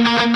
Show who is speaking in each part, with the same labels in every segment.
Speaker 1: Yeah.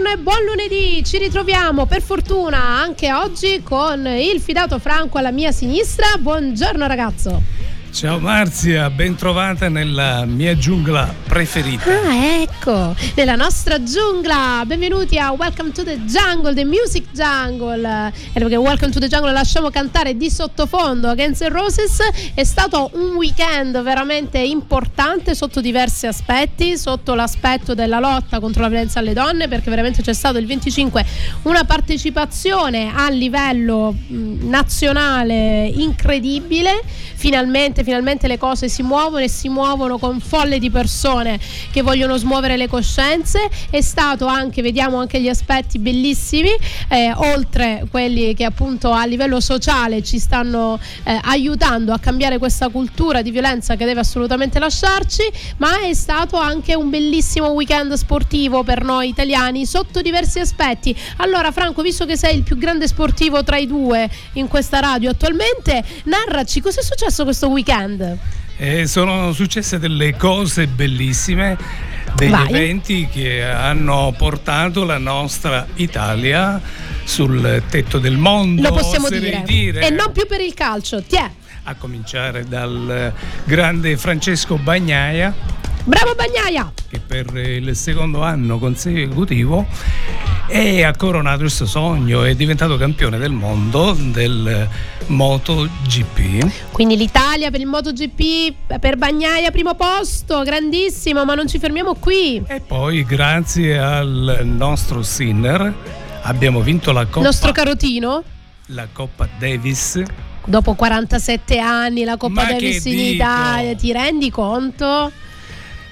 Speaker 1: Buongiorno e buon lunedì. Ci ritroviamo per fortuna anche oggi con il fidato Franco alla mia sinistra. Buongiorno ragazzo.
Speaker 2: Ciao Marzia, ben trovata nella mia giungla preferita.
Speaker 1: Ah, ecco, nella nostra giungla. Benvenuti a Welcome to the Jungle, the Music Jungle. E perché Welcome to the Jungle lasciamo cantare di sottofondo Guns N' Roses. È stato un weekend veramente importante sotto diversi aspetti, sotto l'aspetto della lotta contro la violenza alle donne, perché veramente c'è stato il 25 una partecipazione a livello nazionale incredibile. Finalmente, finalmente le cose si muovono e si muovono con folle di persone che vogliono smuovere le coscienze. È stato anche, vediamo anche gli aspetti bellissimi, eh, oltre quelli che appunto a livello sociale ci stanno eh, aiutando a cambiare questa cultura di violenza che deve assolutamente lasciarci, ma è stato anche un bellissimo weekend sportivo per noi italiani sotto diversi aspetti. Allora Franco, visto che sei il più grande sportivo tra i due in questa radio attualmente, narraci cosa è successo questo weekend?
Speaker 2: Eh, sono successe delle cose bellissime, degli Vai. eventi che hanno portato la nostra Italia sul tetto del mondo.
Speaker 1: Lo possiamo dire. dire. E non più per il calcio. Tiè.
Speaker 2: A cominciare dal grande Francesco Bagnaia.
Speaker 1: Bravo Bagnaia!
Speaker 2: Che per il secondo anno consecutivo e ha coronato il suo sogno, è diventato campione del mondo del MotoGP.
Speaker 1: Quindi l'Italia per il MotoGP, per Bagnaia primo posto, grandissimo, ma non ci fermiamo qui.
Speaker 2: E poi grazie al nostro Sinner abbiamo vinto la Coppa... Il
Speaker 1: nostro carotino?
Speaker 2: La Coppa Davis
Speaker 1: dopo 47 anni la Coppa Ma Davis in dico? Italia, ti rendi conto?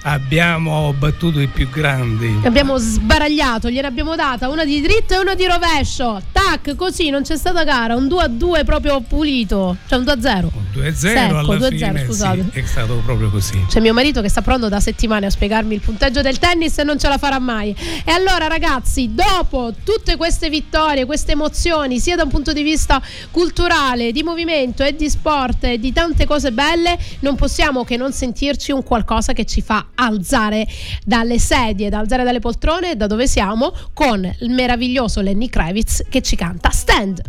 Speaker 2: Abbiamo battuto i più grandi.
Speaker 1: Abbiamo sbaragliato, gliene abbiamo data una di dritto e una di rovescio. Tac, così non c'è stata gara, un 2 a 2 proprio pulito, cioè un 2 a 0.
Speaker 2: Un 2 a 0 alla 2 a 0, scusate. Sì, è stato proprio così.
Speaker 1: C'è mio marito che sta pronto da settimane a spiegarmi il punteggio del tennis e non ce la farà mai. E allora ragazzi, dopo tutte queste vittorie, queste emozioni, sia da un punto di vista culturale, di movimento e di sport e di tante cose belle, non possiamo che non sentirci un qualcosa che ci fa alzare dalle sedie, da alzare dalle poltrone da dove siamo con il meraviglioso Lenny Kravitz che ci canta Stand.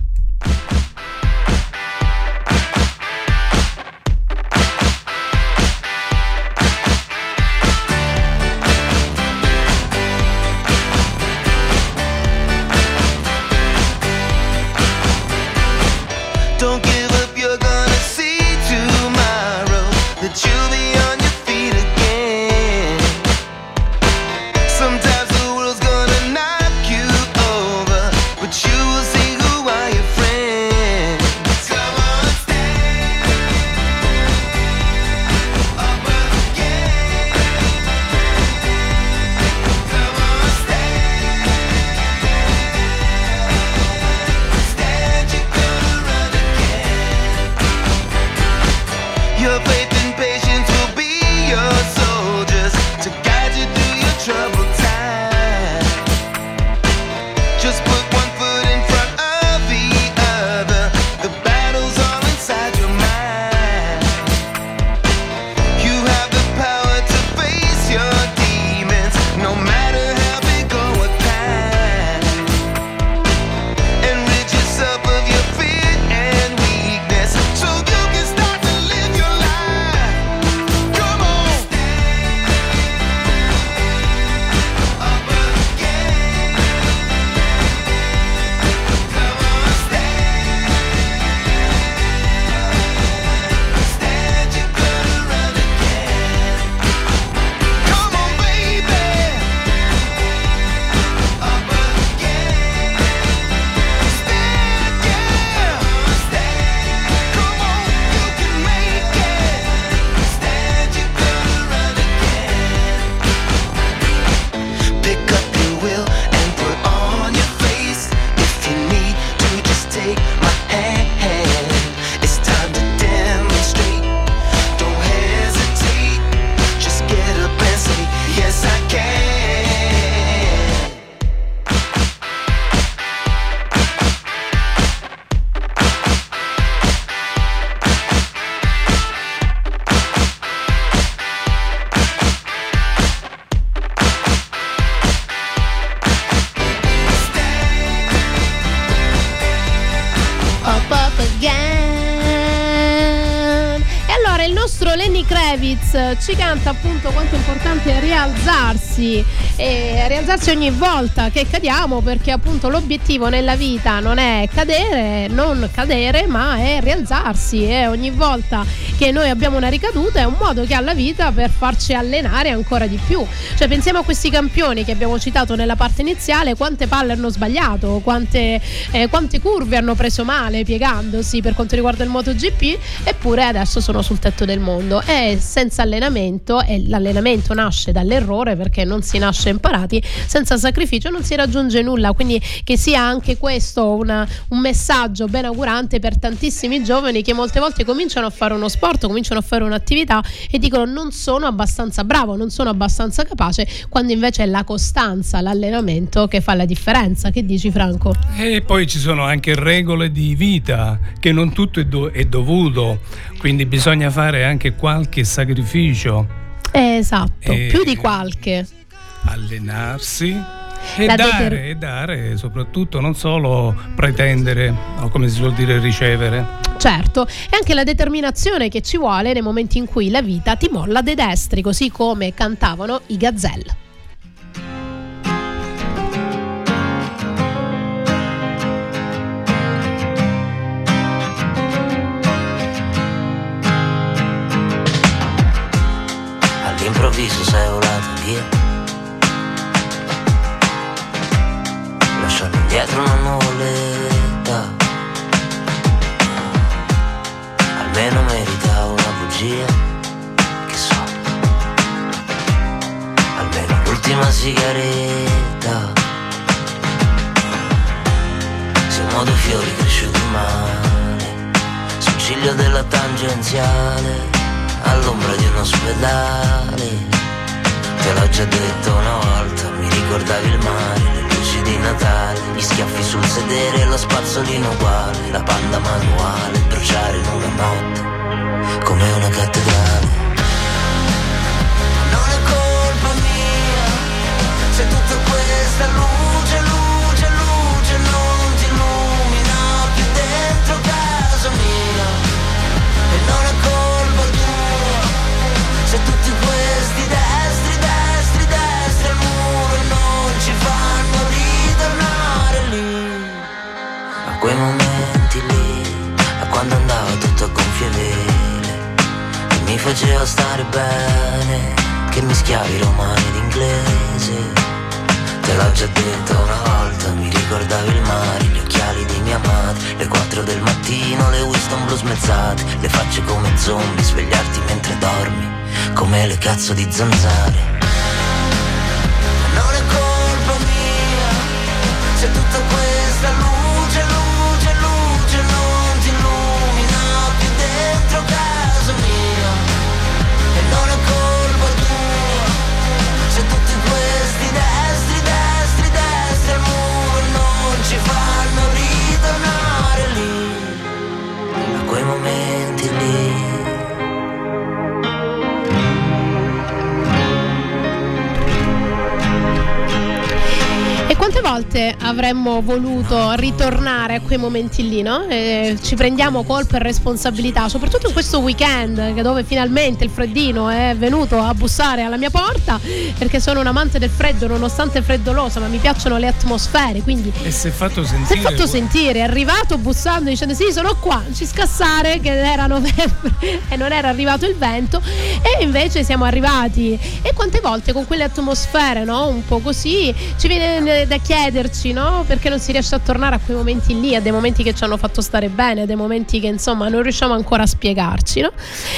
Speaker 1: Ci canta appunto quanto è importante rialzarsi e rialzarsi ogni volta che cadiamo perché appunto l'obiettivo nella vita non è cadere, non cadere, ma è rialzarsi e ogni volta che noi abbiamo una ricaduta è un modo che ha la vita per farci allenare ancora di più. Cioè pensiamo a questi campioni che abbiamo citato nella parte iniziale, quante palle hanno sbagliato, quante, eh, quante curve hanno preso male piegandosi per quanto riguarda il MotoGP, eppure adesso sono sul tetto del mondo e senza allenamento e l'allenamento nasce dall'errore perché non si nasce imparati, senza sacrificio non si raggiunge nulla, quindi che sia anche questo una, un messaggio ben augurante per tantissimi giovani che molte volte cominciano a fare uno sport, cominciano a fare un'attività e dicono non sono abbastanza bravo, non sono abbastanza capace, quando invece è la costanza, l'allenamento che fa la differenza. Che dici Franco?
Speaker 2: E poi ci sono anche regole di vita che non tutto è, do- è dovuto, quindi bisogna fare anche qualche sacrificio.
Speaker 1: esatto, e più di qualche.
Speaker 2: Allenarsi e dare, deter- e dare, soprattutto, non solo pretendere o come si suol dire ricevere.
Speaker 1: Certo, e anche la determinazione che ci vuole nei momenti in cui la vita ti molla dei destri, così come cantavano i Gazelle.
Speaker 3: All'improvviso sei volata via, dietro una nuvoletta. Almeno merita una bugia, che so. Almeno l'ultima sigaretta. Siamo due fiori cresciuti male, sul ciglio della tangenziale all'ombra di un ospedale. Te l'ho già detto una volta, mi ricordavi il mare, luci di Natale, gli schiaffi sul sedere, lo spazzolino uguale, la panda manuale, bruciare in una notte, come una cattedrale. Non è colpa mia, se tutta questa luce, luce, bene, che mischiavi romani ed inglese. Te l'ho già detto una volta, mi ricordavi il mare, gli occhiali di mia madre, le 4 del mattino, le Winston blu smezzate, le facce come zombie, svegliarti mentre dormi, come le cazzo di zanzare.
Speaker 1: Volte avremmo voluto ritornare a quei momenti lì, no? E ci prendiamo colpa e responsabilità, soprattutto in questo weekend dove finalmente il freddino è venuto a bussare alla mia porta perché sono un amante del freddo nonostante freddolosa, ma mi piacciono le atmosfere, quindi
Speaker 2: E si è fatto
Speaker 1: si è
Speaker 2: sentire.
Speaker 1: fatto sentire, è arrivato bussando dicendo sì sono qua, ci scassare che era novembre e non era arrivato il vento e invece siamo arrivati e quante volte con quelle atmosfere no? un po' così ci viene da chiederci no? perché non si riesce a tornare a quei momenti lì, a dei momenti che ci hanno fatto stare bene, a dei momenti che insomma non riusciamo ancora a spiegarci no?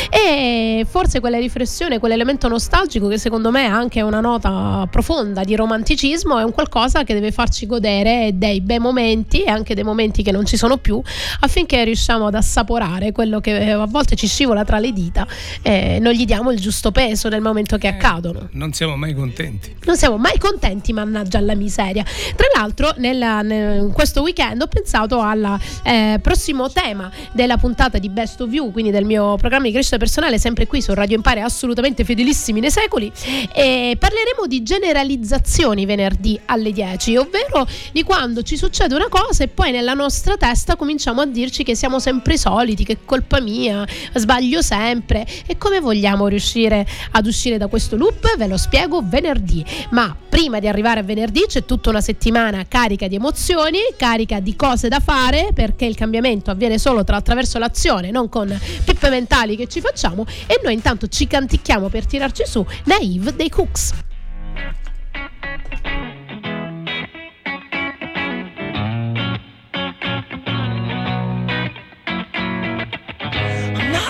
Speaker 1: e forse quella riflessione, quell'elemento nostalgico che secondo me è anche una nota profonda di romanticismo è un qualcosa che deve farci godere dei bei momenti e anche dei momenti che non ci sono più affinché riusciamo ad assaporare quello che a volte ci scivola tra le dita e non gli diamo il giusto peso nel momento che accadono.
Speaker 2: Non siamo mai contenti.
Speaker 1: Non siamo mai contenti, mannaggia alla miseria. Tra l'altro, nella, nel, questo weekend ho pensato al eh, prossimo tema della puntata di Best of You, quindi del mio programma di crescita personale, sempre qui su Radio Impare, assolutamente fedelissimi nei secoli. E parleremo di generalizzazioni venerdì alle 10, ovvero di quando ci succede una cosa e poi nella nostra testa cominciamo a dirci che siamo sempre soliti, che è colpa mia, sbaglio sempre. E come vogliamo riuscire ad uscire da questo loop? Ve lo spiego venerdì. Ma prima di arrivare a venerdì c'è tutta una settimana carica di emozioni, carica di cose da fare, perché il cambiamento avviene solo tra, attraverso l'azione, non con pippe mentali che ci facciamo. E noi intanto ci canticchiamo per tirarci su Naive dei Cooks.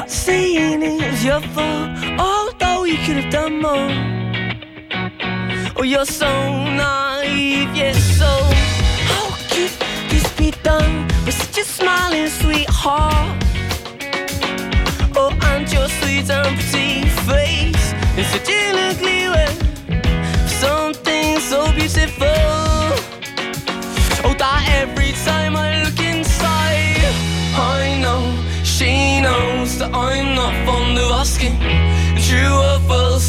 Speaker 4: saying it's your fault, although you could have done more. Oh, you're so naive, yes, so how could this be done with such a smiling sweetheart? Oh, and your sweet and pretty face in such an ugly way, something so beautiful. Oh, that every time I look inside, I know she knows that I'm not fond of asking. True or false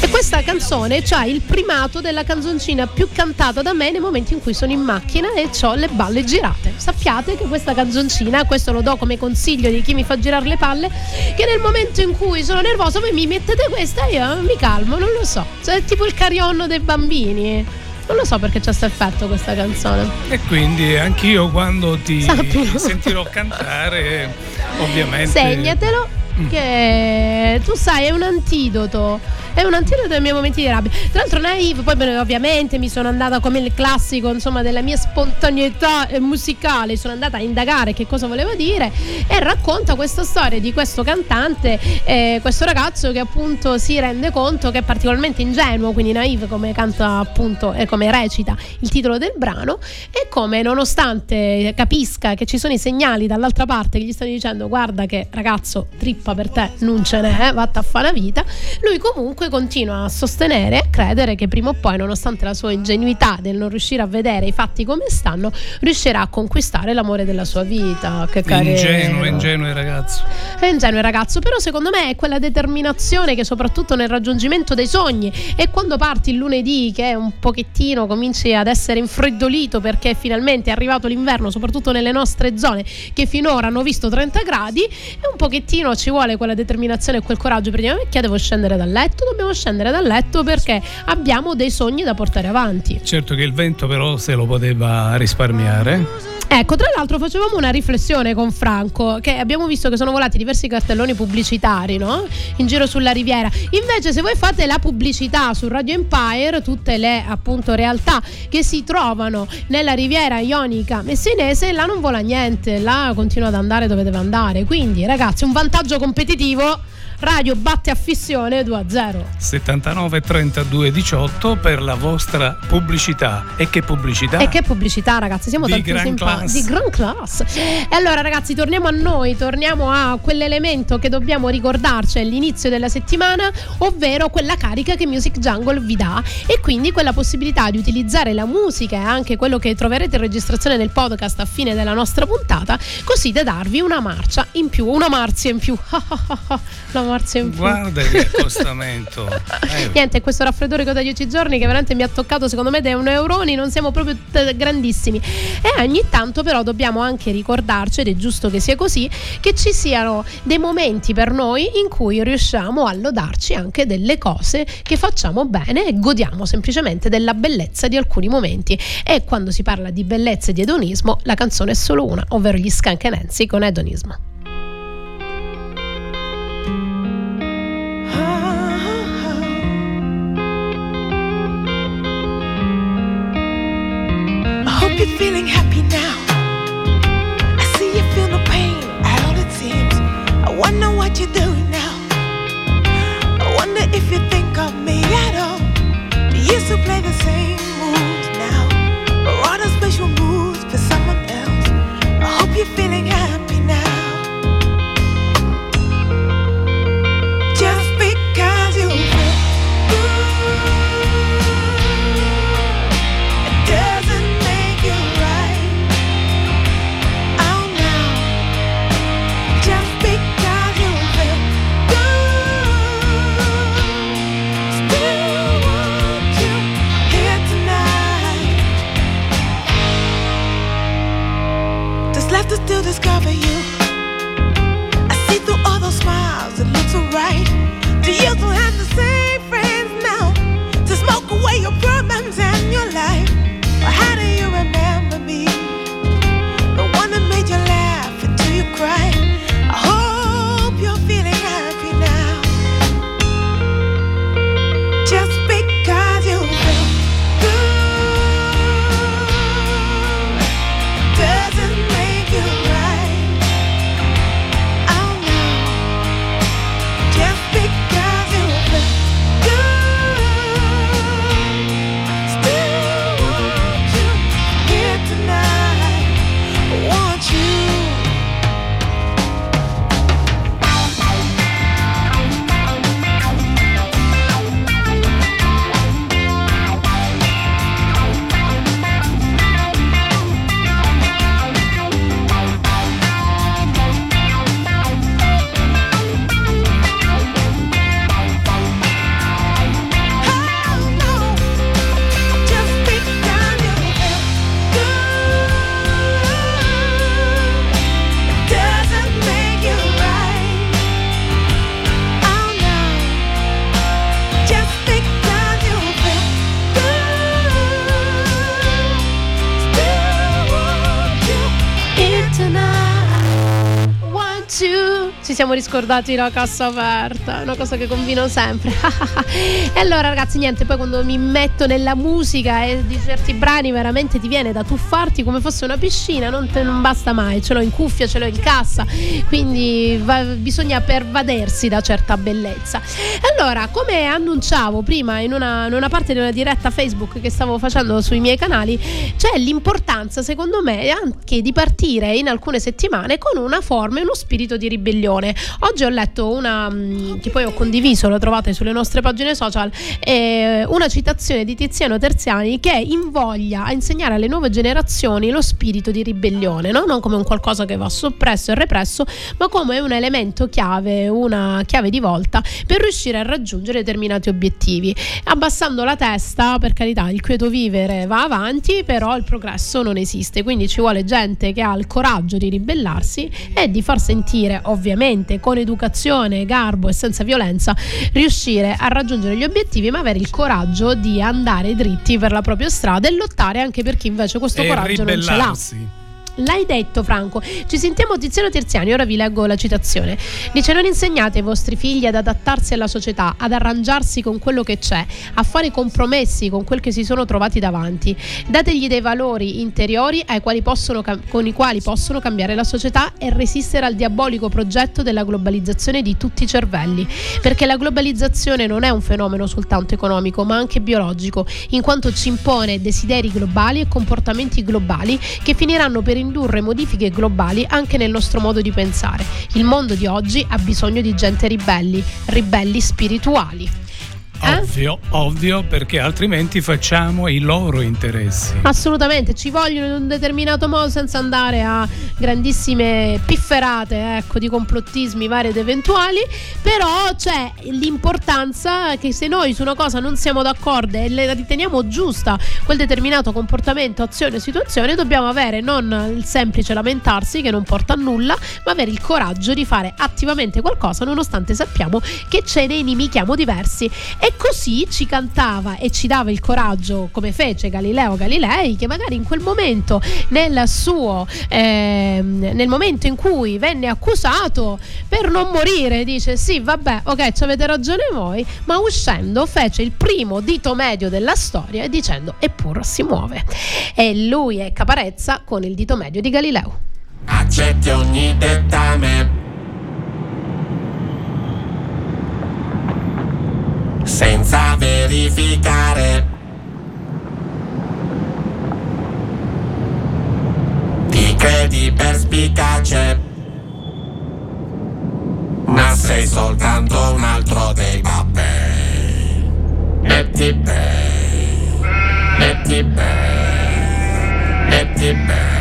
Speaker 1: E questa canzone ha il primato della canzoncina più cantata da me nei momenti in cui sono in macchina e ho le balle girate. Sappiate che questa canzoncina, questo lo do come consiglio di chi mi fa girare le palle, che nel momento in cui sono nervosa voi mi mettete questa e io mi calmo, non lo so. Cioè, è tipo il carionno dei bambini. Non lo so perché c'è questo effetto questa canzone.
Speaker 2: E quindi anch'io quando ti
Speaker 1: Sappilo.
Speaker 2: sentirò cantare, ovviamente.
Speaker 1: Segnatelo che tu sai è un antidoto è un antidoto ai miei momenti di rabbia. Tra l'altro Naive poi ovviamente mi sono andata come il classico insomma della mia spontaneità eh, musicale. Sono andata a indagare che cosa voleva dire e racconta questa storia di questo cantante eh, questo ragazzo che appunto si rende conto che è particolarmente ingenuo quindi Naive come canta appunto e come recita il titolo del brano e come nonostante capisca che ci sono i segnali dall'altra parte che gli stanno dicendo guarda che ragazzo trippa per te non ce n'è vatta a fare la vita lui comunque continua a sostenere e a credere che prima o poi nonostante la sua ingenuità del non riuscire a vedere i fatti come stanno riuscirà a conquistare l'amore della sua vita. Che carino.
Speaker 2: Ingenuo, ingenuo il ragazzo.
Speaker 1: è ingenuo il ragazzo, però secondo me è quella determinazione che soprattutto nel raggiungimento dei sogni e quando parti il lunedì che un pochettino cominci ad essere infreddolito perché finalmente è arrivato l'inverno, soprattutto nelle nostre zone che finora hanno visto 30 gradi e un pochettino ci vuole quella determinazione e quel coraggio. Per dire perché devo scendere dal letto, dobbiamo scendere dal letto perché abbiamo dei sogni da portare avanti.
Speaker 2: Certo che il vento però se lo poteva risparmiare.
Speaker 1: Ecco, tra l'altro facevamo una riflessione con Franco, che abbiamo visto che sono volati diversi cartelloni pubblicitari, no? In giro sulla riviera. Invece se voi fate la pubblicità su Radio Empire, tutte le appunto realtà che si trovano nella riviera ionica messinese, là non vola niente, là continua ad andare dove deve andare. Quindi ragazzi, un vantaggio competitivo Radio batte affissione 2 a 0.
Speaker 2: 79 32 18 per la vostra pubblicità. E che pubblicità?
Speaker 1: E che pubblicità, ragazzi? Siamo
Speaker 2: di
Speaker 1: gran
Speaker 2: class.
Speaker 1: Di gran class. E allora, ragazzi, torniamo a noi, torniamo a quell'elemento che dobbiamo ricordarci all'inizio della settimana, ovvero quella carica che Music Jungle vi dà e quindi quella possibilità di utilizzare la musica e anche quello che troverete in registrazione del podcast a fine della nostra puntata, così da darvi una marcia in più, una marzia in più. la marzia in più.
Speaker 2: Guarda che accostamento. Eh.
Speaker 1: Niente, questo raffreddore che ho da 10 giorni che veramente mi ha toccato, secondo me, da un euroni, non siamo proprio t- grandissimi. E ogni tanto però dobbiamo anche ricordarci, ed è giusto che sia così, che ci siano dei momenti per noi in cui riusciamo a lodarci anche delle cose che facciamo bene e godiamo semplicemente della bellezza di alcuni momenti. E quando si parla di bellezza e di edonismo, la canzone è solo una, ovvero gli Nancy con Edonismo.
Speaker 5: You're feeling happy now.
Speaker 1: Siamo riscordati la cassa aperta, una cosa che combino sempre. e allora, ragazzi, niente, poi quando mi metto nella musica e di certi brani veramente ti viene da tuffarti come fosse una piscina, non, te- non basta mai, ce l'ho in cuffia, ce l'ho in cassa, quindi va- bisogna pervadersi da certa bellezza. Allora, come annunciavo prima in una, in una parte di una diretta Facebook che stavo facendo sui miei canali, c'è l'importanza, secondo me, anche di partire in alcune settimane con una forma e uno spirito di ribellione. Oggi ho letto una mh, che poi ho condiviso, lo trovate sulle nostre pagine social, eh, una citazione di Tiziano Terziani che invoglia a insegnare alle nuove generazioni lo spirito di ribellione, no? non come un qualcosa che va soppresso e represso, ma come un elemento chiave, una chiave di volta per riuscire a raggiungere determinati obiettivi. Abbassando la testa, per carità, il quieto vivere va avanti, però il progresso non esiste, quindi ci vuole gente che ha il coraggio di ribellarsi e di far sentire ovviamente tranquillamente, con educazione, garbo e senza violenza, riuscire a raggiungere gli obiettivi, ma avere il coraggio di andare dritti per la propria strada e lottare anche per chi invece questo
Speaker 2: e
Speaker 1: coraggio non ce l'ha. L'hai detto Franco. Ci sentiamo Tiziano Terziani, ora vi leggo la citazione. Dice non insegnate ai vostri figli ad adattarsi alla società, ad arrangiarsi con quello che c'è, a fare compromessi con quel che si sono trovati davanti. Dategli dei valori interiori possono, con i quali possono cambiare la società e resistere al diabolico progetto della globalizzazione di tutti i cervelli. Perché la globalizzazione non è un fenomeno soltanto economico, ma anche biologico, in quanto ci impone desideri globali e comportamenti globali che finiranno per indurre modifiche globali anche nel nostro modo di pensare. Il mondo di oggi ha bisogno di gente ribelli, ribelli spirituali.
Speaker 2: Eh? Ovvio, ovvio, perché altrimenti facciamo i loro interessi.
Speaker 1: Assolutamente, ci vogliono in un determinato modo senza andare a grandissime pifferate ecco, di complottismi vari ed eventuali, però c'è l'importanza che se noi su una cosa non siamo d'accordo e la riteniamo giusta quel determinato comportamento, azione o situazione, dobbiamo avere non il semplice lamentarsi che non porta a nulla, ma avere il coraggio di fare attivamente qualcosa nonostante sappiamo che ce ne inimichiamo diversi. E e così ci cantava e ci dava il coraggio, come fece Galileo Galilei, che magari in quel momento, nel suo, eh, nel momento in cui venne accusato per non morire, dice sì, vabbè, ok, ci avete ragione voi, ma uscendo fece il primo dito medio della storia dicendo eppur si muove. E lui è Caparezza con il dito medio di Galileo.
Speaker 6: Accetti ogni dettame senza verificare. Ti credi perspicace, ma sei soltanto un altro dei babbei. E ti bei, e ti bei, e ti bei,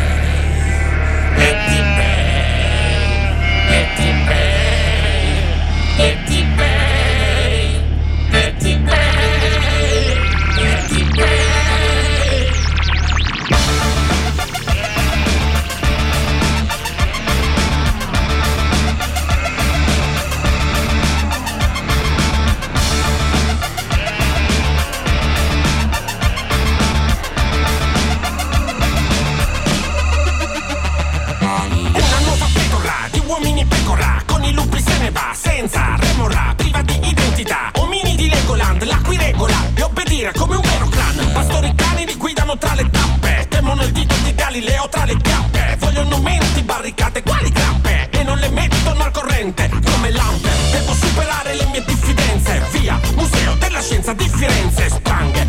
Speaker 6: obbedire come un vero clan. Pastori cani li guidano tra le tappe, temono il dito di Galileo tra le chiappe. Vogliono menti, barricate, quali grappe? E non le mettono al corrente come lampe. Devo superare le mie diffidenze. Via, museo della scienza di Firenze. Spranghe,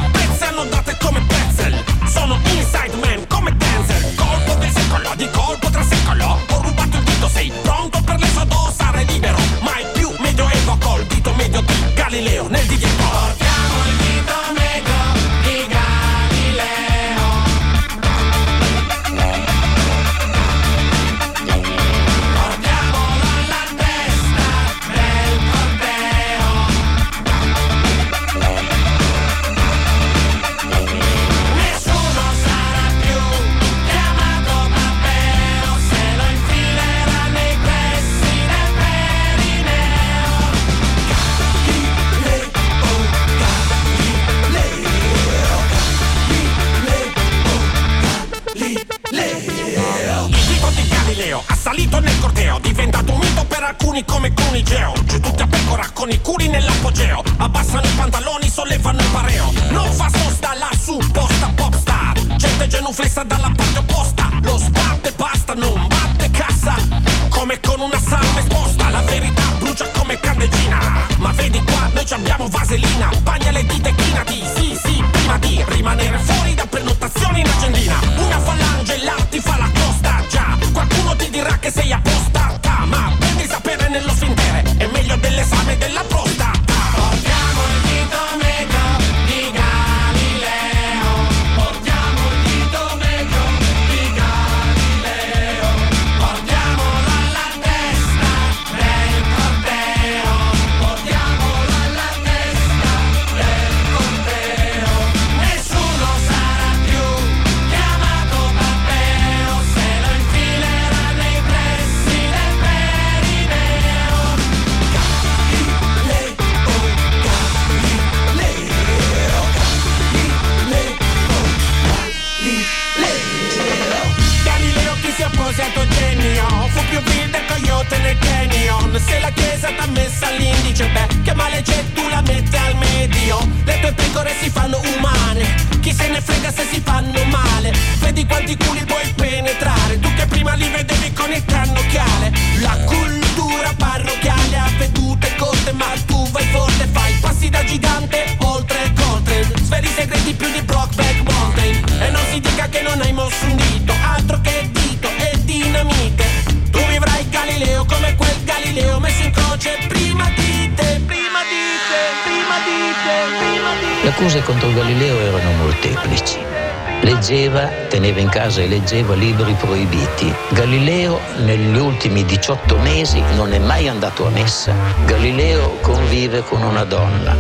Speaker 7: leggeva libri proibiti. Galileo negli ultimi 18 mesi non è mai andato a messa. Galileo convive con una donna,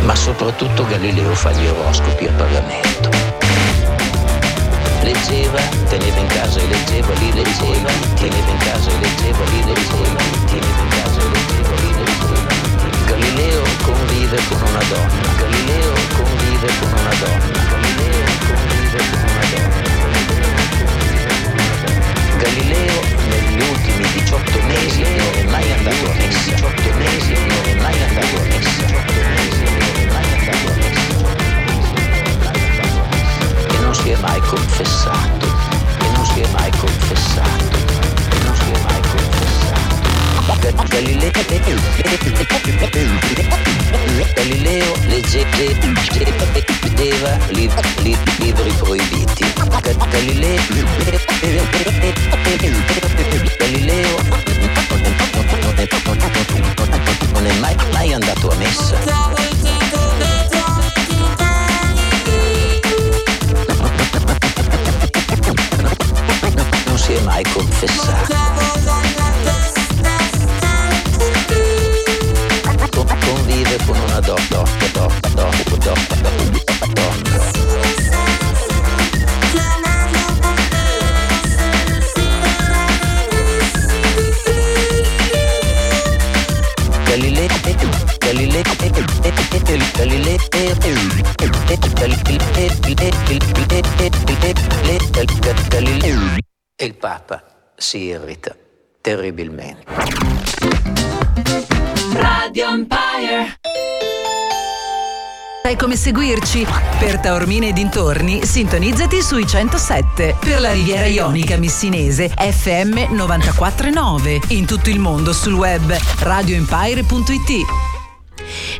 Speaker 7: ma soprattutto Galileo fa gli oroscopi al Parlamento. Leggeva, teneva in casa e leggeva, li leggeva, teneva in casa e leggeva, li leggeva, teneva in casa e leggeva, li leggeva. Galileo convive con una donna, Galileo convive con una donna, Galileo convive con una donna. Galileo negli ultimi 18 mesi non è mai andato a messa, 18 mesi non è mai andato a messa, 18 mesi non è mai andato a messa e non si è mai confessato, e non si è mai confessato, e non si è mai confessato. Ga- Galileo, Galileo leggeva, leggeva li- li- libri proibiti. Ga- Galileo, Galileo non è mai, mai andato a messa. non si è mai confessato. Convive con una donna, donna, donna, donna, donna. Galileo, Galileo, Galileo, Galileo e il Papa si irrita terribilmente.
Speaker 8: Radio Empire. Sai come seguirci? Per Taormine e dintorni, sintonizzati sui 107. Per la Riviera Ionica Missinese, FM 949. In tutto il mondo sul web radioempire.it.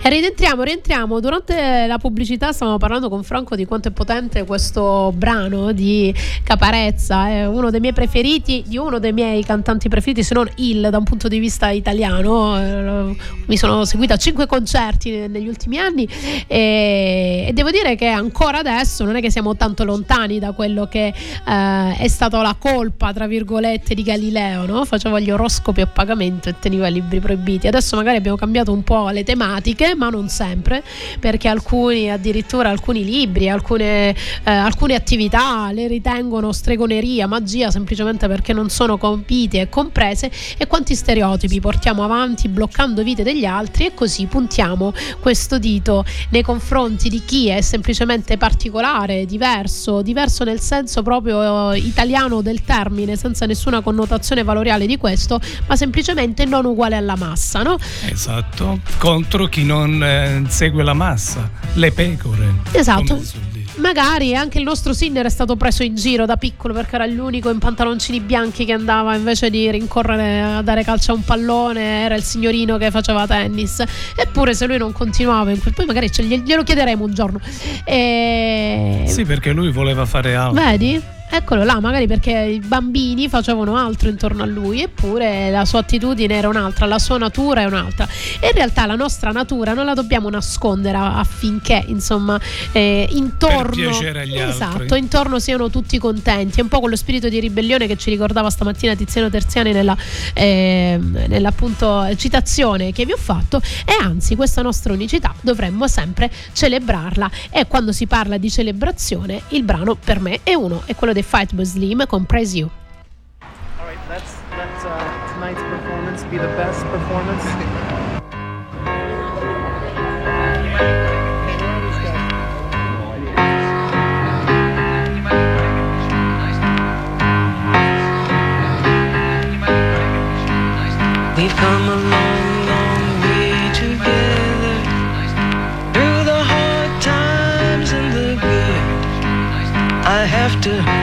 Speaker 1: E rientriamo, rientriamo. Durante la pubblicità stavamo parlando con Franco di quanto è potente questo brano di Caparezza, è uno dei miei preferiti, di uno dei miei cantanti preferiti, se non il da un punto di vista italiano. Eh, Mi sono seguita a cinque concerti negli ultimi anni e, e devo dire che ancora adesso non è che siamo tanto lontani da quello che eh, è stata la colpa, tra virgolette, di Galileo, no? Faceva gli oroscopi a pagamento e teneva i libri proibiti. Adesso magari abbiamo cambiato un po' le tematiche, ma non sempre, perché alcuni, addirittura alcuni libri, alcune, eh, alcune attività le ritengono stregoneria, magia, semplicemente perché non sono compite e comprese. E quanti stereotipi portiamo avanti bloccando vite degli altri e così puntiamo questo dito nei confronti di chi è semplicemente particolare, diverso, diverso nel senso proprio eh, italiano del termine, senza nessuna connotazione valoriale di questo, ma semplicemente non uguale alla massa, no?
Speaker 2: Esatto, contro chi non eh, segue la massa, le pecore.
Speaker 1: Esatto. Magari anche il nostro Sinner è stato preso in giro da piccolo perché era l'unico in pantaloncini bianchi che andava invece di rincorrere a dare calcio a un pallone, era il signorino che faceva tennis. Eppure se lui non continuava. Poi magari ce- glielo chiederemo un giorno. E...
Speaker 2: Sì, perché lui voleva fare altro.
Speaker 1: Vedi? Eccolo là, magari perché i bambini facevano altro intorno a lui, eppure la sua attitudine era un'altra, la sua natura è un'altra. E in realtà la nostra natura non la dobbiamo nascondere affinché, insomma, eh, intorno esatto, intorno siano tutti contenti. È un po' quello spirito di ribellione che ci ricordava stamattina Tiziano Terziani nella, eh, nella appunto citazione che vi ho fatto. E anzi, questa nostra unicità dovremmo sempre celebrarla. E quando si parla di celebrazione, il brano per me è uno, è quello the fight was slim compress you.
Speaker 9: All right, let's let uh, tonight's performance be the best performance.
Speaker 4: We've come
Speaker 10: a long, long way together Through the hard times and the good I have
Speaker 1: to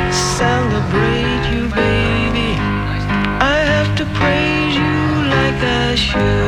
Speaker 1: should.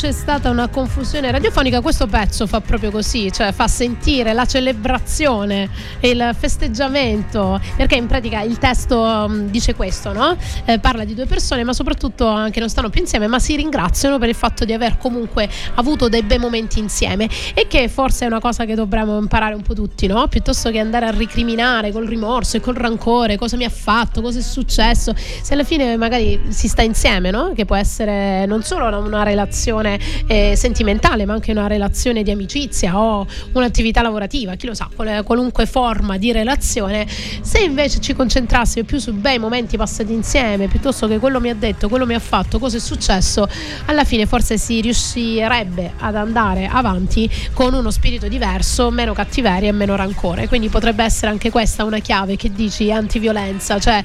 Speaker 1: C'è stata una confusione radiofonica, questo pezzo fa proprio così, cioè fa sentire la celebrazione, il festeggiamento, perché in pratica il testo um, dice questo, no? Eh, parla di due persone, ma soprattutto anche non stanno più insieme, ma si ringraziano per il fatto di aver comunque avuto dei bei momenti insieme e che forse è una cosa che dovremmo imparare un po' tutti, no? Piuttosto che andare a ricriminare col rimorso e col rancore cosa mi ha fatto, cosa è successo, se alla fine magari si sta insieme, no? Che può essere non solo una relazione relazione eh, sentimentale, ma anche una relazione di amicizia o un'attività lavorativa, chi lo sa, qualunque forma di relazione. Se invece ci concentrassimo più su bei momenti passati insieme, piuttosto che quello mi ha detto, quello mi ha fatto, cosa è successo, alla fine forse si riuscirebbe ad andare avanti con uno spirito diverso, meno cattiveria e meno rancore. Quindi potrebbe essere anche questa una chiave che dici antiviolenza, cioè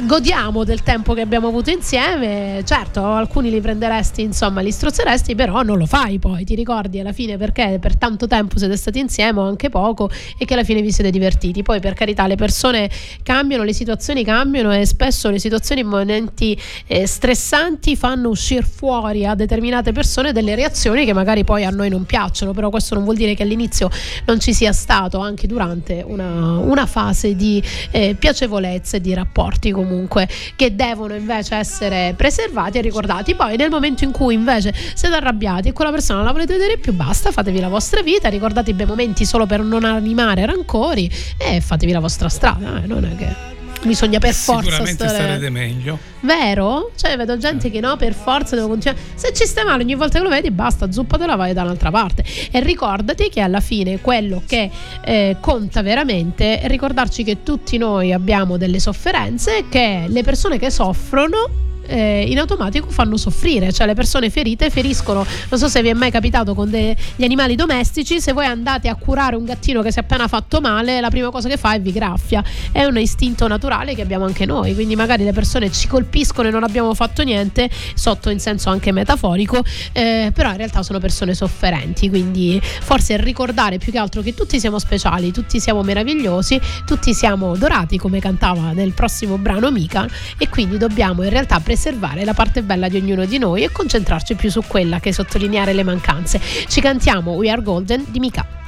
Speaker 1: godiamo del tempo che abbiamo avuto insieme. Certo, alcuni li prenderesti, insomma, li strozzeresti, però non lo fai poi. Ti ricordi alla fine perché per tanto tempo siete stati insieme o anche poco e che alla fine vi siete divertiti. Poi, per carità, le persone cambiano, le situazioni cambiano e spesso le situazioni in momenti eh, stressanti fanno uscire fuori a determinate persone delle reazioni che magari poi a noi non piacciono. Però questo non vuol dire che all'inizio non ci sia stato anche durante una, una fase di eh, piacevolezza e di rapporti comunque comunque che devono invece essere preservati e ricordati. Poi nel momento in cui invece siete arrabbiati e quella persona non la volete vedere più, basta, fatevi la vostra vita, ricordate i bei momenti solo per non animare rancori e fatevi la vostra strada. Eh, non è che bisogna per forza
Speaker 2: sicuramente
Speaker 1: stare...
Speaker 2: starete meglio.
Speaker 1: Vero? cioè vedo gente che no per forza devo continuare. Se ci stai male ogni volta che lo vedi basta zuppatela vai da un'altra parte. E ricordati che alla fine quello che eh, conta veramente è ricordarci che tutti noi abbiamo delle sofferenze che le persone che soffrono eh, in automatico fanno soffrire, cioè le persone ferite feriscono. Non so se vi è mai capitato con degli animali domestici, se voi andate a curare un gattino che si è appena fatto male, la prima cosa che fa è vi graffia. È un istinto naturale che abbiamo anche noi, quindi magari le persone ci colpiscono e non abbiamo fatto niente, sotto in senso anche metaforico, eh, però in realtà sono persone sofferenti, quindi forse ricordare più che altro che tutti siamo speciali, tutti siamo meravigliosi, tutti siamo dorati come cantava nel prossimo brano Mika e quindi dobbiamo in realtà preservare la parte bella di ognuno di noi e concentrarci più su quella che sottolineare le mancanze. Ci cantiamo We Are Golden di Mika.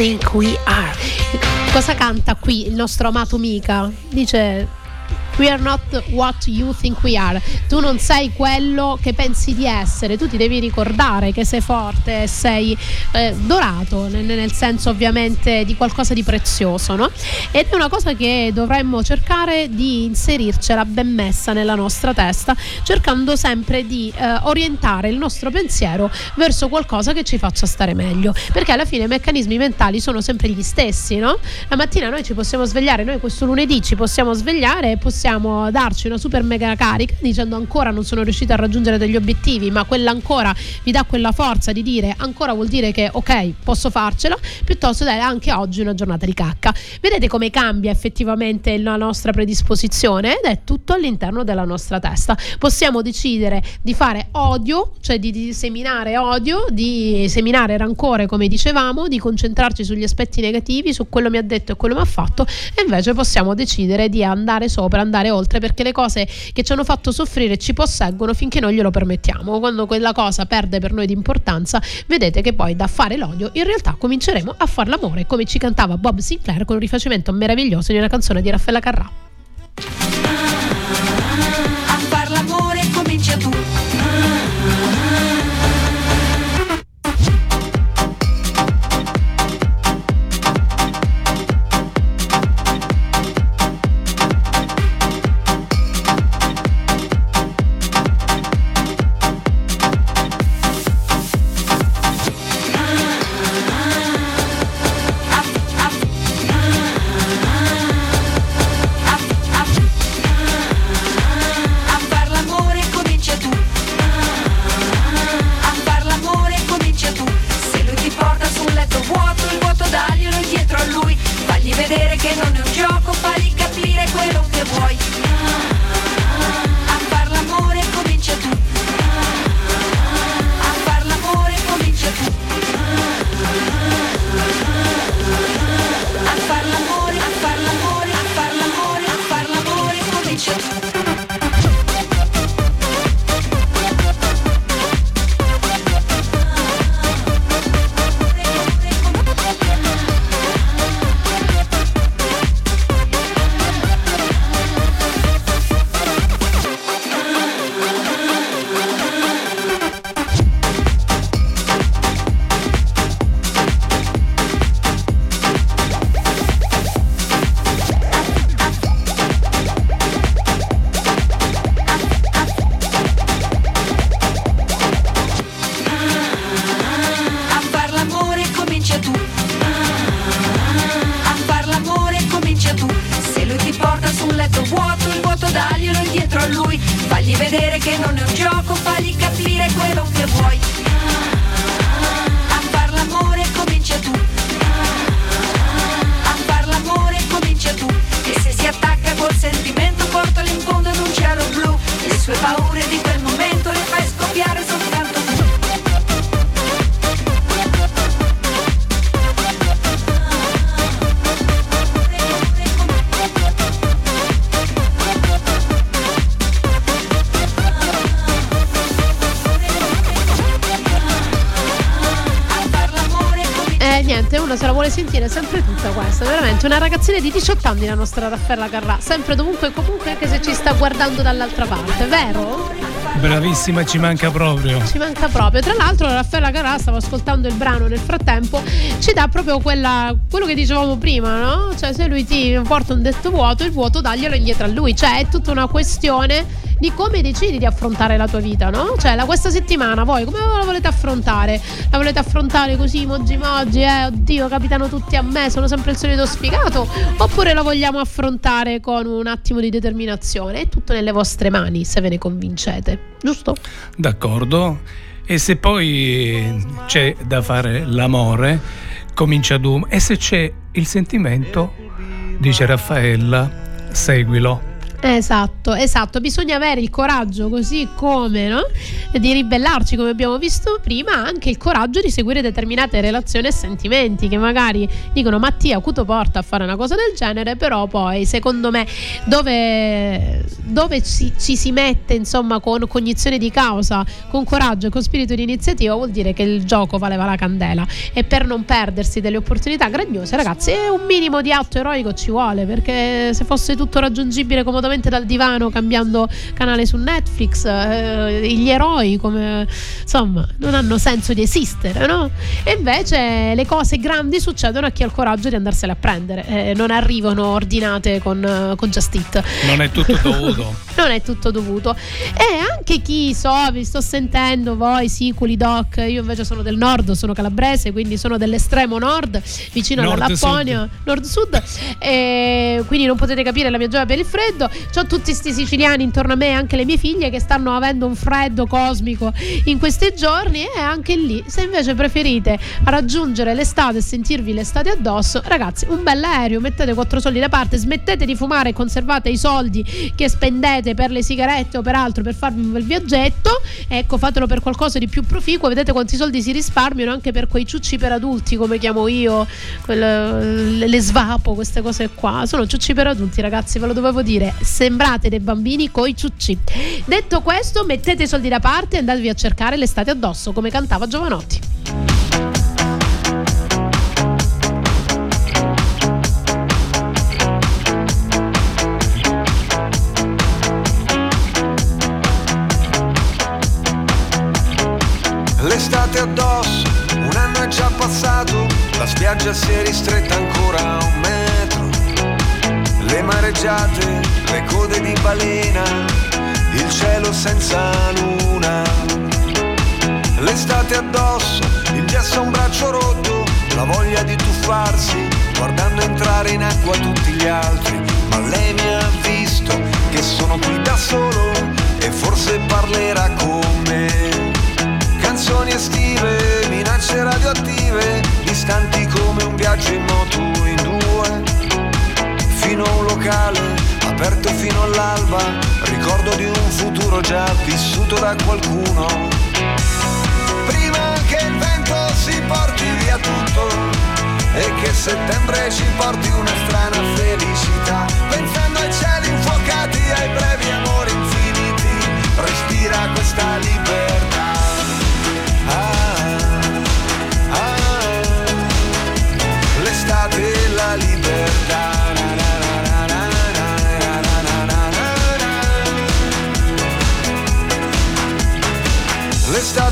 Speaker 1: Think we are. Cosa canta qui il nostro amato Mika? Dice We are not what you think we are. Tu non sei quello che pensi di essere, tu ti devi ricordare che sei forte, sei eh, dorato, nel, nel, senso ovviamente di qualcosa di prezioso, no? Ed è una cosa che dovremmo cercare di inserircela ben messa nella nostra testa, cercando sempre di eh, orientare il nostro pensiero verso qualcosa che ci faccia stare meglio, perché alla fine i meccanismi mentali sono sempre gli stessi, no? La mattina noi ci possiamo svegliare, noi questo lunedì ci possiamo svegliare e possiamo possiamo darci una super mega carica dicendo ancora non sono riuscita a raggiungere degli obiettivi, ma quella ancora vi dà quella forza di dire ancora vuol dire che ok, posso farcela, piuttosto dai anche oggi una giornata di cacca. Vedete come cambia effettivamente la nostra predisposizione ed è tutto all'interno della nostra testa. Possiamo decidere di fare odio, cioè di, di seminare odio, di seminare rancore come dicevamo, di concentrarci sugli aspetti negativi, su quello mi ha detto e quello mi ha fatto e invece possiamo decidere di andare sopra, andare andare oltre perché le cose che ci hanno fatto soffrire ci posseggono finché non glielo permettiamo. Quando quella cosa perde per noi di importanza, vedete che poi da fare l'odio in realtà cominceremo a far l'amore, come ci cantava Bob Sinclair con un rifacimento meraviglioso di una canzone di Raffaella Carrà. Ragazzina di 18 anni la nostra Raffaella Carrà, sempre dovunque e comunque anche se ci sta guardando dall'altra parte, vero?
Speaker 2: Bravissima, ci manca proprio.
Speaker 1: Ci manca proprio. Tra l'altro Raffaella Carrà, stavo ascoltando il brano nel frattempo, ci dà proprio quella, quello che dicevamo prima, no? Cioè se lui ti porta un detto vuoto, il vuoto daglielo indietro a lui. Cioè è tutta una questione di come decidi di affrontare la tua vita, no? Cioè, la, questa settimana voi come la volete affrontare? La volete affrontare così, moggi moggi, eh, oddio, capitano tutti a me, sono sempre il solito sfigato? Oppure la vogliamo affrontare con un attimo di determinazione? È tutto nelle vostre mani, se ve ne convincete, giusto?
Speaker 2: D'accordo. E se poi c'è da fare l'amore, comincia Doom. E se c'è il sentimento, dice Raffaella, seguilo
Speaker 1: Esatto, esatto, bisogna avere il coraggio così come no? di ribellarci come abbiamo visto prima, anche il coraggio di seguire determinate relazioni e sentimenti che magari dicono Mattia Cuto porta a fare una cosa del genere, però poi secondo me dove, dove ci, ci, si mette insomma con cognizione di causa, con coraggio e con spirito di iniziativa vuol dire che il gioco valeva la candela e per non perdersi delle opportunità grandiose ragazzi un minimo di atto eroico ci vuole perché se fosse tutto raggiungibile comodamente direttamente dal divano cambiando canale su Netflix, eh, gli eroi come insomma non hanno senso di esistere, no? E invece le cose grandi succedono a chi ha il coraggio di andarsele a prendere, eh, non arrivano ordinate con, con Just It.
Speaker 2: Non è tutto dovuto.
Speaker 1: non è tutto dovuto. E anche chi so, vi sto sentendo voi, siculi doc, io invece sono del nord, sono calabrese, quindi sono dell'estremo nord, vicino
Speaker 2: nord
Speaker 1: alla Lapponia, nord-sud, e quindi non potete capire la mia gioia per il freddo. Ho tutti questi siciliani intorno a me, anche le mie figlie, che stanno avendo un freddo cosmico in questi giorni. E anche lì, se invece preferite raggiungere l'estate e sentirvi l'estate addosso, ragazzi, un bel aereo, mettete quattro soldi da parte, smettete di fumare e conservate i soldi che spendete per le sigarette o per altro per farvi un bel viaggetto. Ecco, fatelo per qualcosa di più proficuo. Vedete quanti soldi si risparmiano anche per quei ciucci per adulti, come chiamo io, quel, le svapo, queste cose qua. Sono ciucci per adulti, ragazzi, ve lo dovevo dire sembrate dei bambini coi ciucci. Detto questo, mettete i soldi da parte e andatevi a cercare l'estate addosso, come cantava Giovanotti.
Speaker 11: L'estate addosso, un anno è già passato, la spiaggia si è ristretta ancora mareggiate, le code di balena, il cielo senza luna. L'estate addosso, il gesso a un braccio rotto, la voglia di tuffarsi, guardando entrare in acqua tutti gli altri. Ma lei mi ha visto che sono qui da solo e forse parlerà con me. Canzoni estive, minacce radioattive, distanti come un viaggio in moto in due a un locale aperto fino all'alba, ricordo di un futuro già vissuto da qualcuno. Prima che il vento si porti via tutto e che settembre ci porti una strana felicità, pensando ai cieli infuocati, ai brevi amori infiniti, respira questa libertà.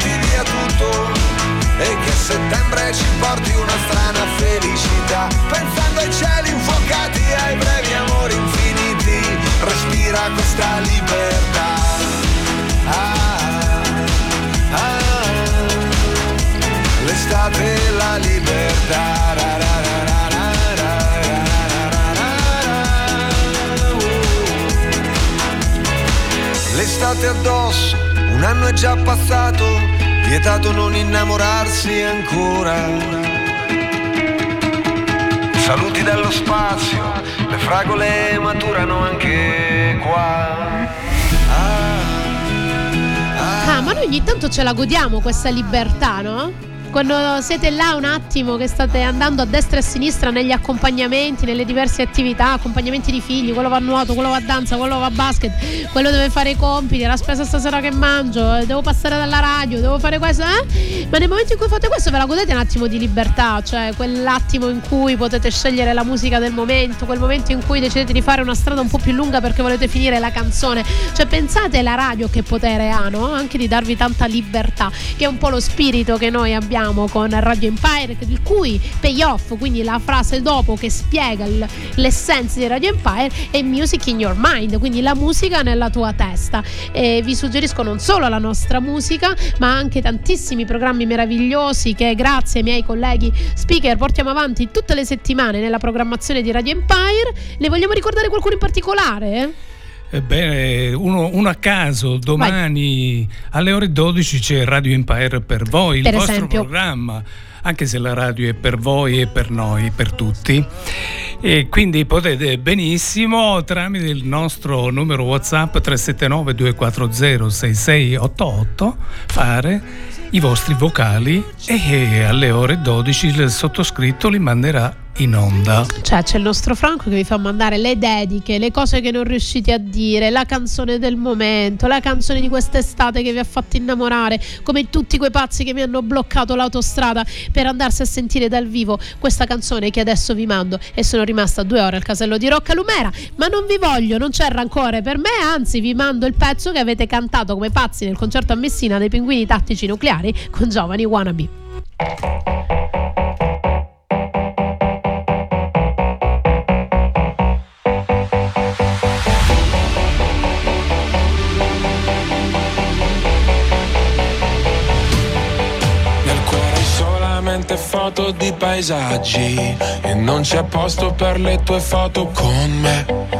Speaker 11: butti via tutto e che settembre ci porti una strana felicità, pensando ai cieli infuocati, ai brevi amori infiniti, respira questa libertà. Ah, ah, ah, l'estate e la libertà. Ra, ra, ra, L'estate addosso un anno è già passato, vietato non innamorarsi ancora. Saluti dallo spazio, le fragole maturano anche qua.
Speaker 1: Ah, ma noi ogni tanto ce la godiamo questa libertà, no? Quando siete là un attimo che state andando a destra e a sinistra negli accompagnamenti, nelle diverse attività, accompagnamenti di figli, quello va a nuoto, quello va a danza, quello va a basket, quello deve fare i compiti, la spesa stasera che mangio, devo passare dalla radio, devo fare questo, eh? Ma nel momento in cui fate questo ve la godete un attimo di libertà, cioè quell'attimo in cui potete scegliere la musica del momento, quel momento in cui decidete di fare una strada un po' più lunga perché volete finire la canzone. Cioè pensate la radio che potere ha, no? Anche di darvi tanta libertà, che è un po' lo spirito che noi abbiamo abbiamo con Radio Empire, il cui payoff, quindi la frase dopo che spiega il, l'essenza di Radio Empire, è Music in Your Mind, quindi la musica nella tua testa. E vi suggerisco non solo la nostra musica, ma anche tantissimi programmi meravigliosi che grazie ai miei colleghi speaker portiamo avanti tutte le settimane nella programmazione di Radio Empire. Ne vogliamo ricordare qualcuno in particolare?
Speaker 2: Bene, uno, uno, a caso, domani Vai. alle ore 12 c'è Radio Empire per voi, il per vostro esempio. programma, anche se la radio è per voi e per noi, per tutti. E quindi potete benissimo tramite il nostro numero WhatsApp 379 240 6688 fare i vostri vocali e alle ore 12 il sottoscritto li manderà in onda.
Speaker 1: Cioè c'è il nostro Franco che vi fa mandare le dediche, le cose che non riuscite a dire, la canzone del momento, la canzone di quest'estate che vi ha fatto innamorare, come tutti quei pazzi che mi hanno bloccato l'autostrada per andarsi a sentire dal vivo questa canzone che adesso vi mando. E sono rimasta due ore al casello di Rocca Lumera, ma non vi voglio, non c'è rancore per me, anzi vi mando il pezzo che avete cantato come pazzi nel concerto a Messina dei Pinguini Tattici Nucleari con Giovani Wannabe.
Speaker 12: foto di paesaggi e non c'è posto per le tue foto con me.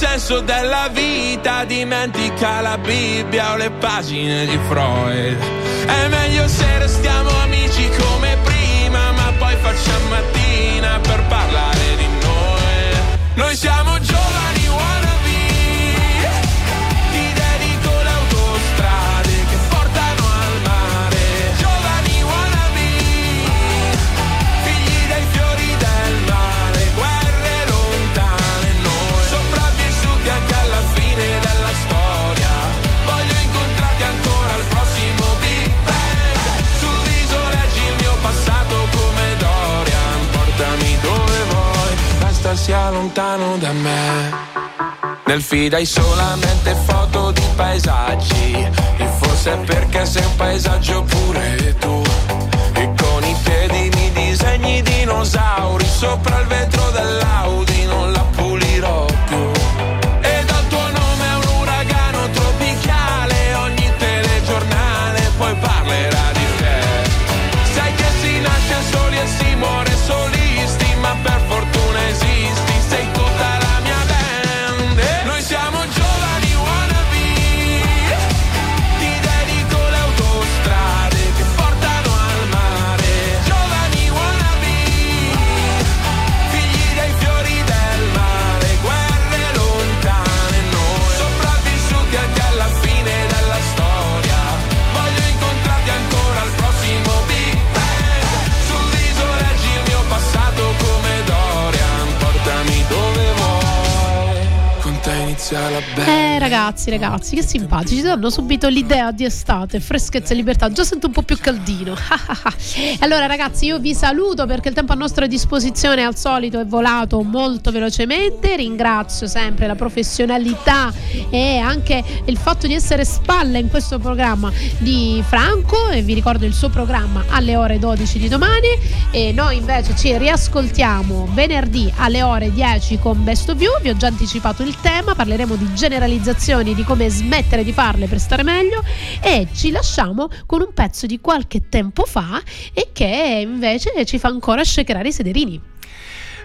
Speaker 12: Senso della vita, dimentica la Bibbia o le pagine di Freud. È meglio se restiamo sia lontano da me. Nel feed hai solamente foto di paesaggi E forse perché sei un paesaggio pure tu E con i piedi mi disegni dinosauri Sopra il vetro dell'Audi
Speaker 1: Eh ragazzi, ragazzi, che simpatici, ci danno subito l'idea di estate, freschezza e libertà. Già sento un po' più caldino. allora ragazzi, io vi saluto perché il tempo a nostra disposizione al solito è volato molto velocemente. Ringrazio sempre la professionalità e anche il fatto di essere spalle in questo programma di Franco e vi ricordo il suo programma alle ore 12 di domani e noi invece ci riascoltiamo venerdì alle ore 10 con Best of You. Vi ho già anticipato il tema, parleremo di generalizzazioni, di come smettere di farle per stare meglio e ci lasciamo con un pezzo di qualche tempo fa e che invece ci fa ancora shakerare i sederini.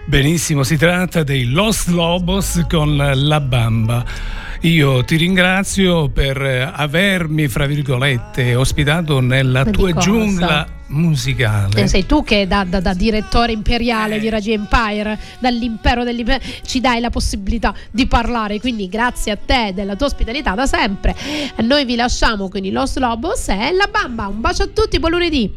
Speaker 2: Benissimo, si tratta dei Los Lobos con La Bamba. Io ti ringrazio per avermi, fra virgolette, ospitato nella Ma tua giungla musicale.
Speaker 1: Eh, sei tu che da, da, da direttore imperiale eh. di Radio Empire, dall'impero dell'impero, ci dai la possibilità di parlare, quindi grazie a te della tua ospitalità da sempre. Noi vi lasciamo quindi Los Lobos e la bamba. Un bacio a tutti, buon lunedì.